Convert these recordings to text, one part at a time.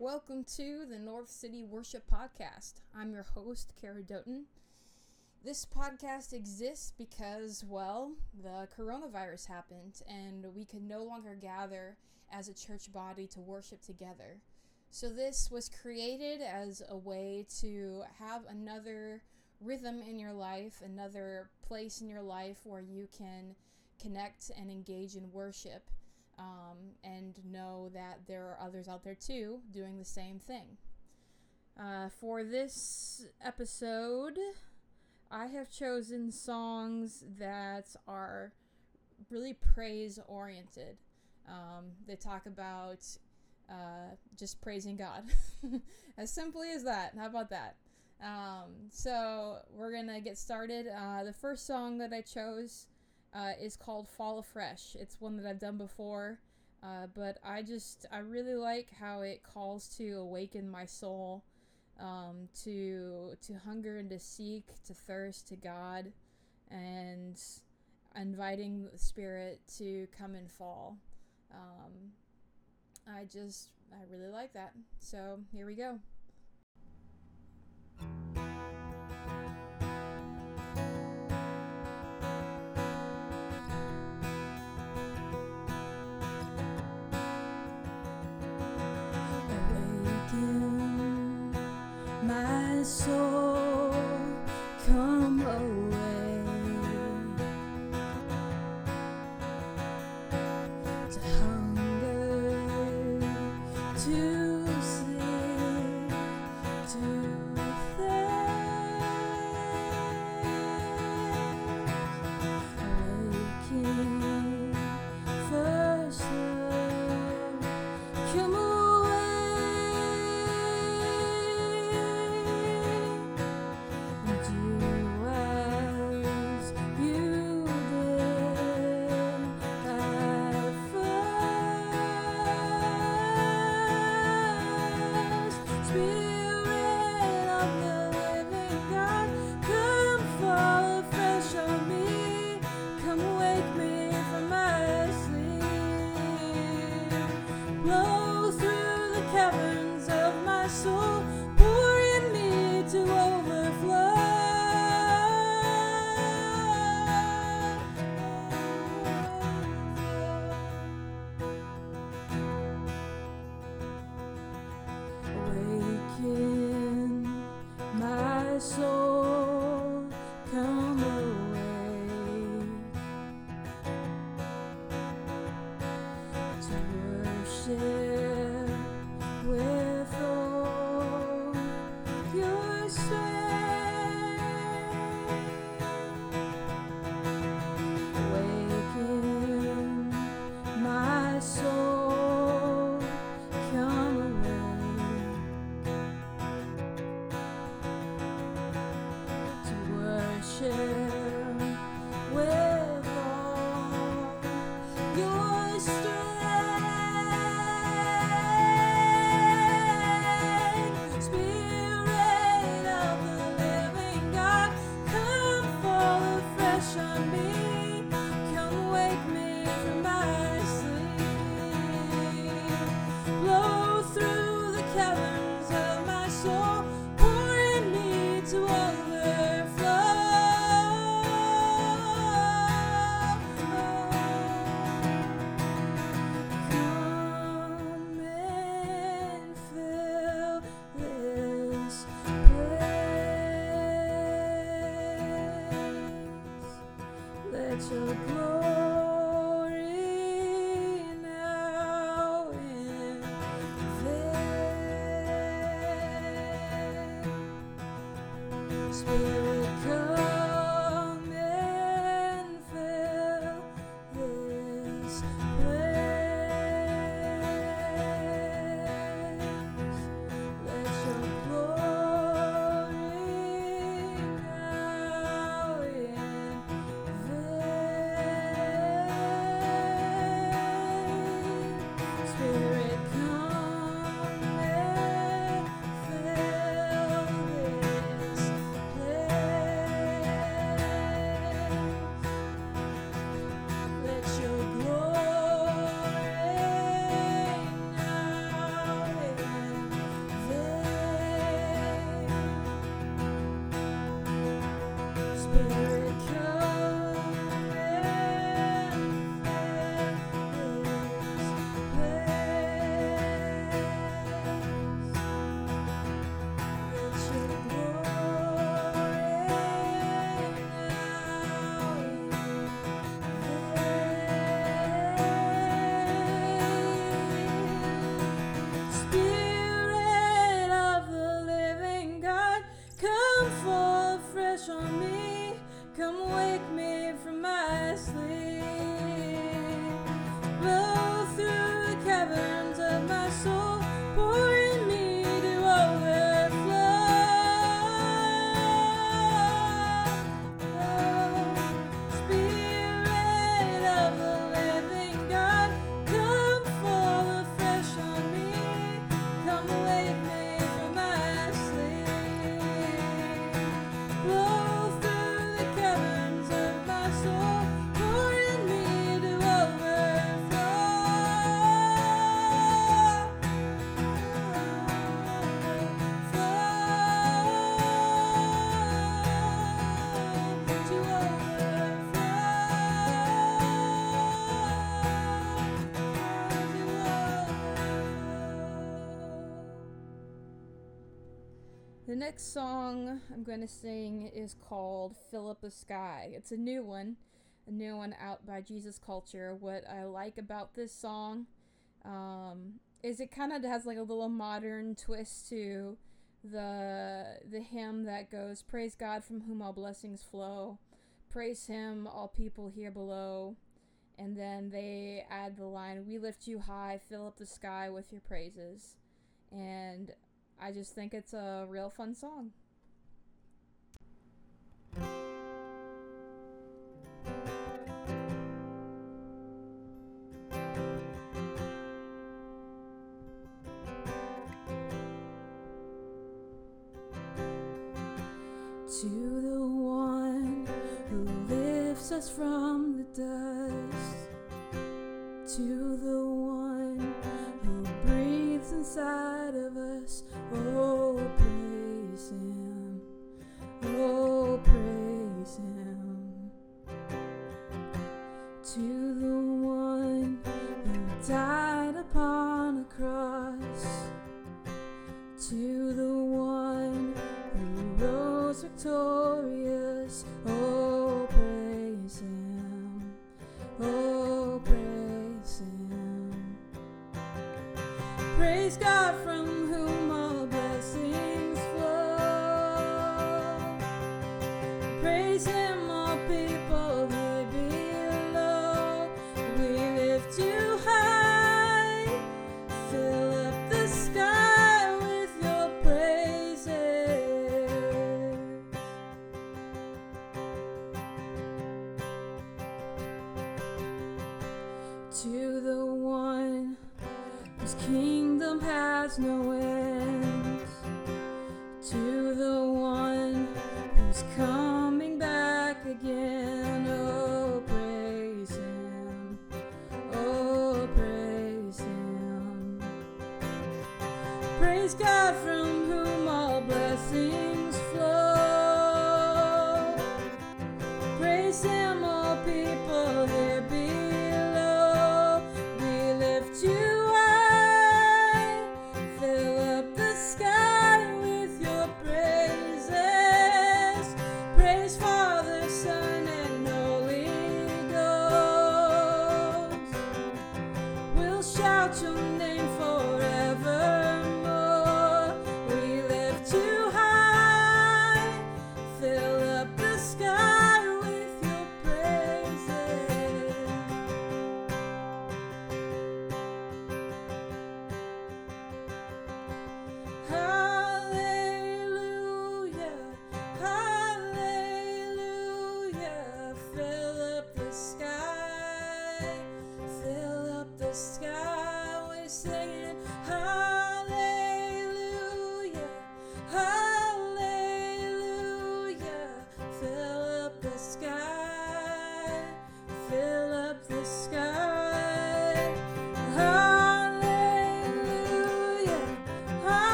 Welcome to the North City Worship Podcast. I'm your host, Kara Doughton. This podcast exists because, well, the coronavirus happened and we could no longer gather as a church body to worship together. So, this was created as a way to have another rhythm in your life, another place in your life where you can connect and engage in worship um, and know that there are others out there too doing the same thing. Uh, for this episode, I have chosen songs that are really praise oriented. Um, they talk about uh, just praising God. as simply as that. How about that? Um, so we're going to get started. Uh, the first song that I chose uh, is called Fall Afresh. It's one that I've done before, uh, but I just, I really like how it calls to awaken my soul, um, to, to hunger and to seek, to thirst to God, and inviting the Spirit to come and fall. Um, I just, I really like that. So here we go. to Spirit. The next song I'm going to sing is called Fill Up the Sky. It's a new one, a new one out by Jesus Culture. What I like about this song um, is it kind of has like a little modern twist to the the hymn that goes praise god from whom all blessings flow praise him all people here below and then they add the line we lift you high fill up the sky with your praises and I just think it's a real fun song. to the one whose kingdom has no end.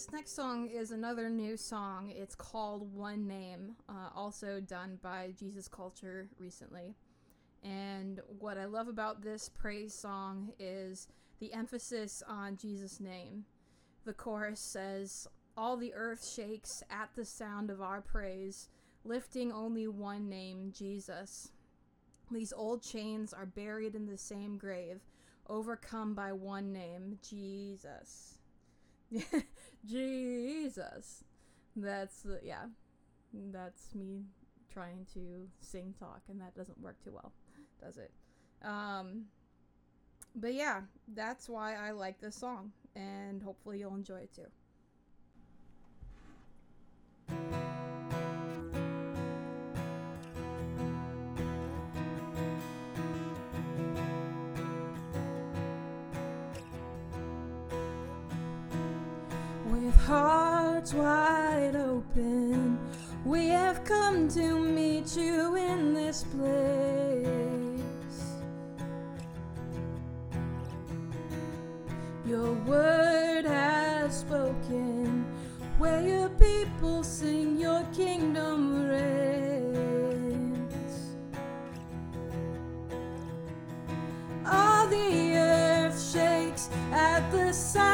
This next song is another new song. It's called One Name, uh, also done by Jesus Culture recently. And what I love about this praise song is the emphasis on Jesus' name. The chorus says, All the earth shakes at the sound of our praise, lifting only one name, Jesus. These old chains are buried in the same grave, overcome by one name, Jesus. Jesus. That's, uh, yeah, that's me trying to sing talk, and that doesn't work too well, does it? Um, but yeah, that's why I like this song, and hopefully you'll enjoy it too. Wide open, we have come to meet you in this place. Your word has spoken, where your people sing your kingdom reigns. All the earth shakes at the sound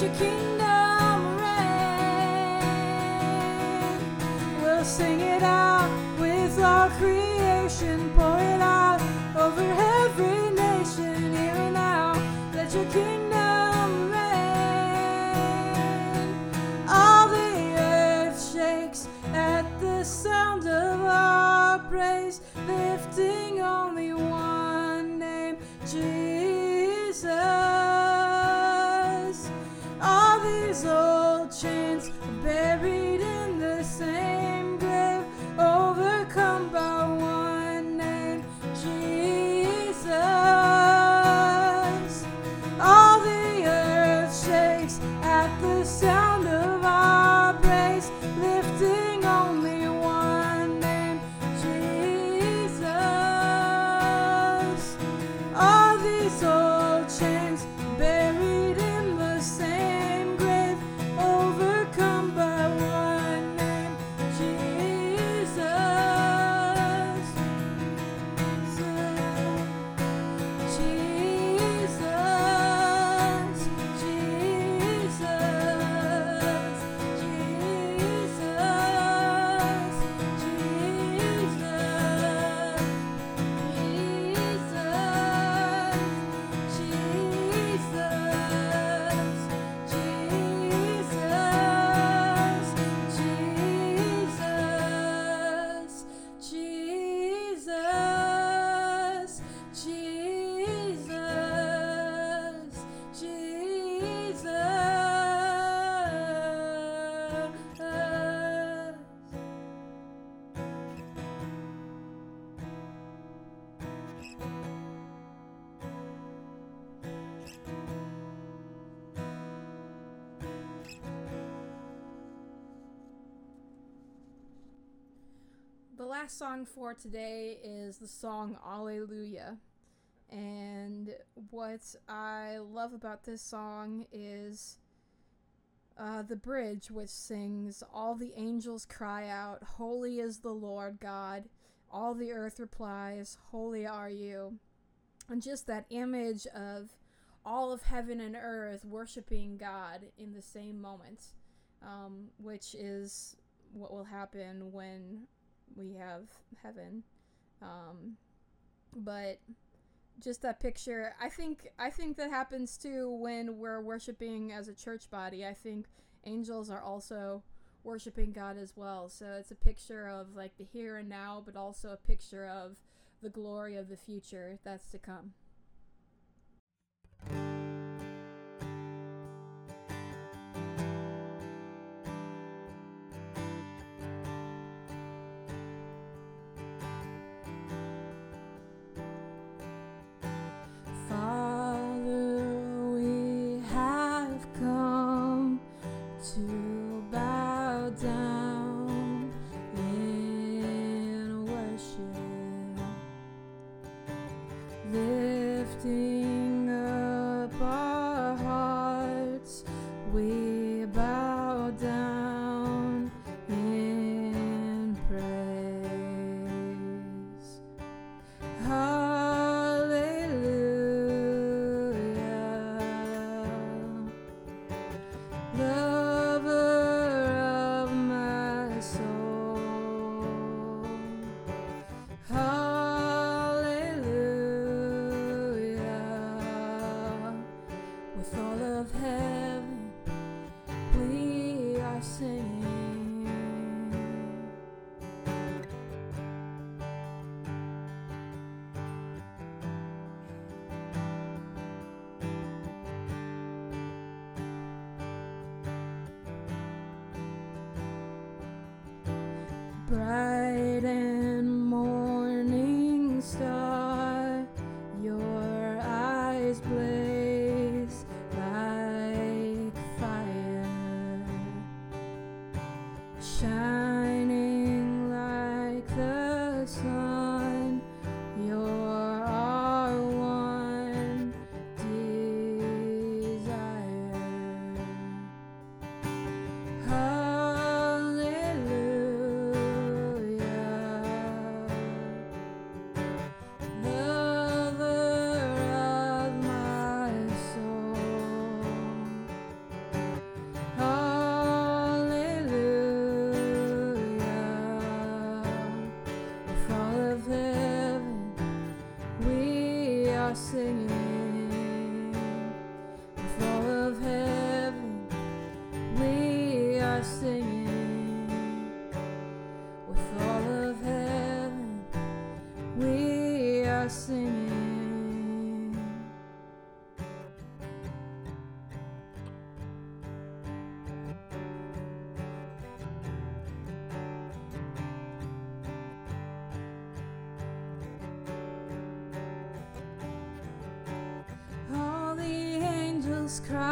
your kingdom last song for today is the song Alleluia. And what I love about this song is uh, the bridge, which sings, All the angels cry out, Holy is the Lord God. All the earth replies, Holy are you. And just that image of all of heaven and earth worshiping God in the same moment, um, which is what will happen when we have heaven. Um, but just that picture, I think I think that happens too when we're worshiping as a church body. I think angels are also worshiping God as well. So it's a picture of like the here and now, but also a picture of the glory of the future that's to come. Bright cry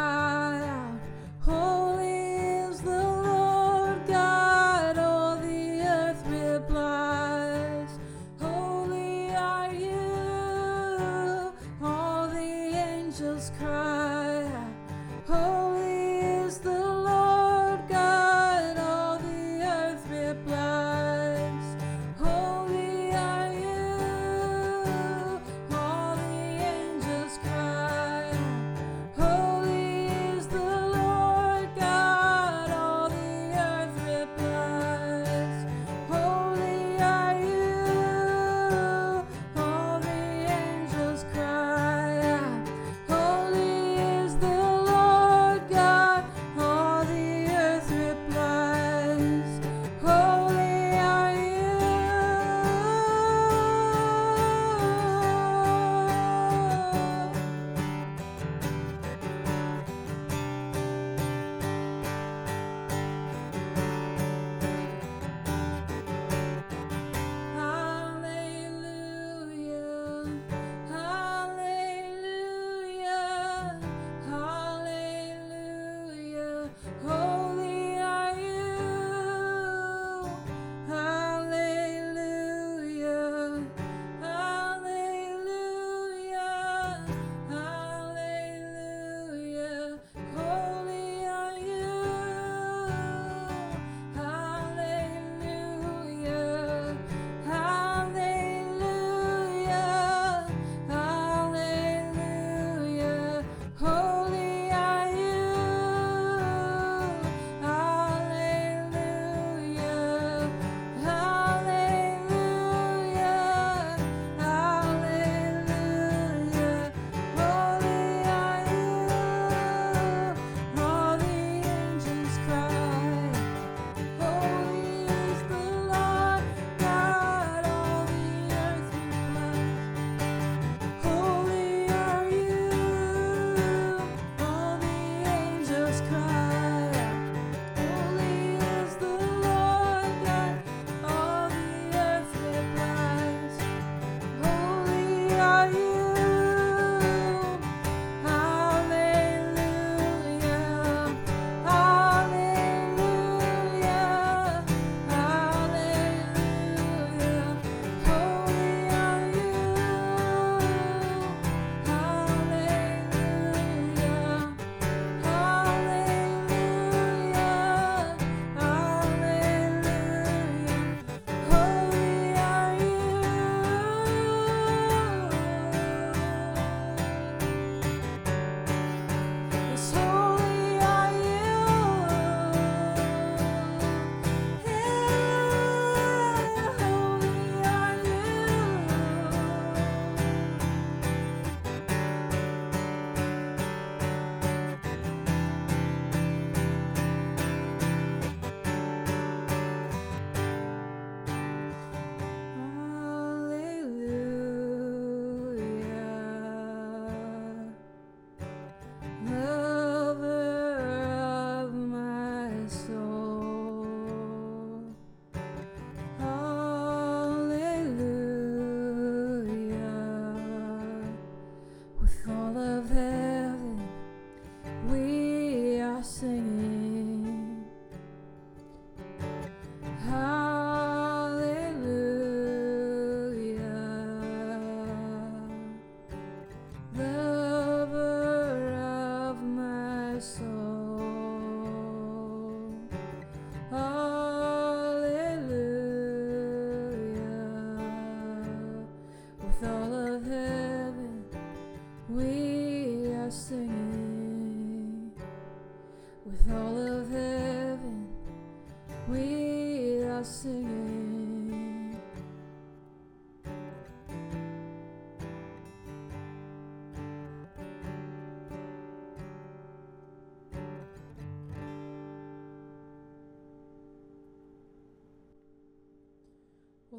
are you?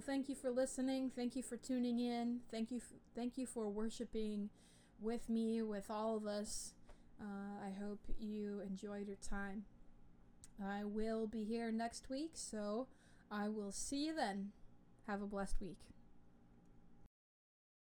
Thank you for listening. Thank you for tuning in. Thank you, f- thank you for worshiping with me, with all of us. Uh, I hope you enjoyed your time. I will be here next week, so I will see you then. Have a blessed week.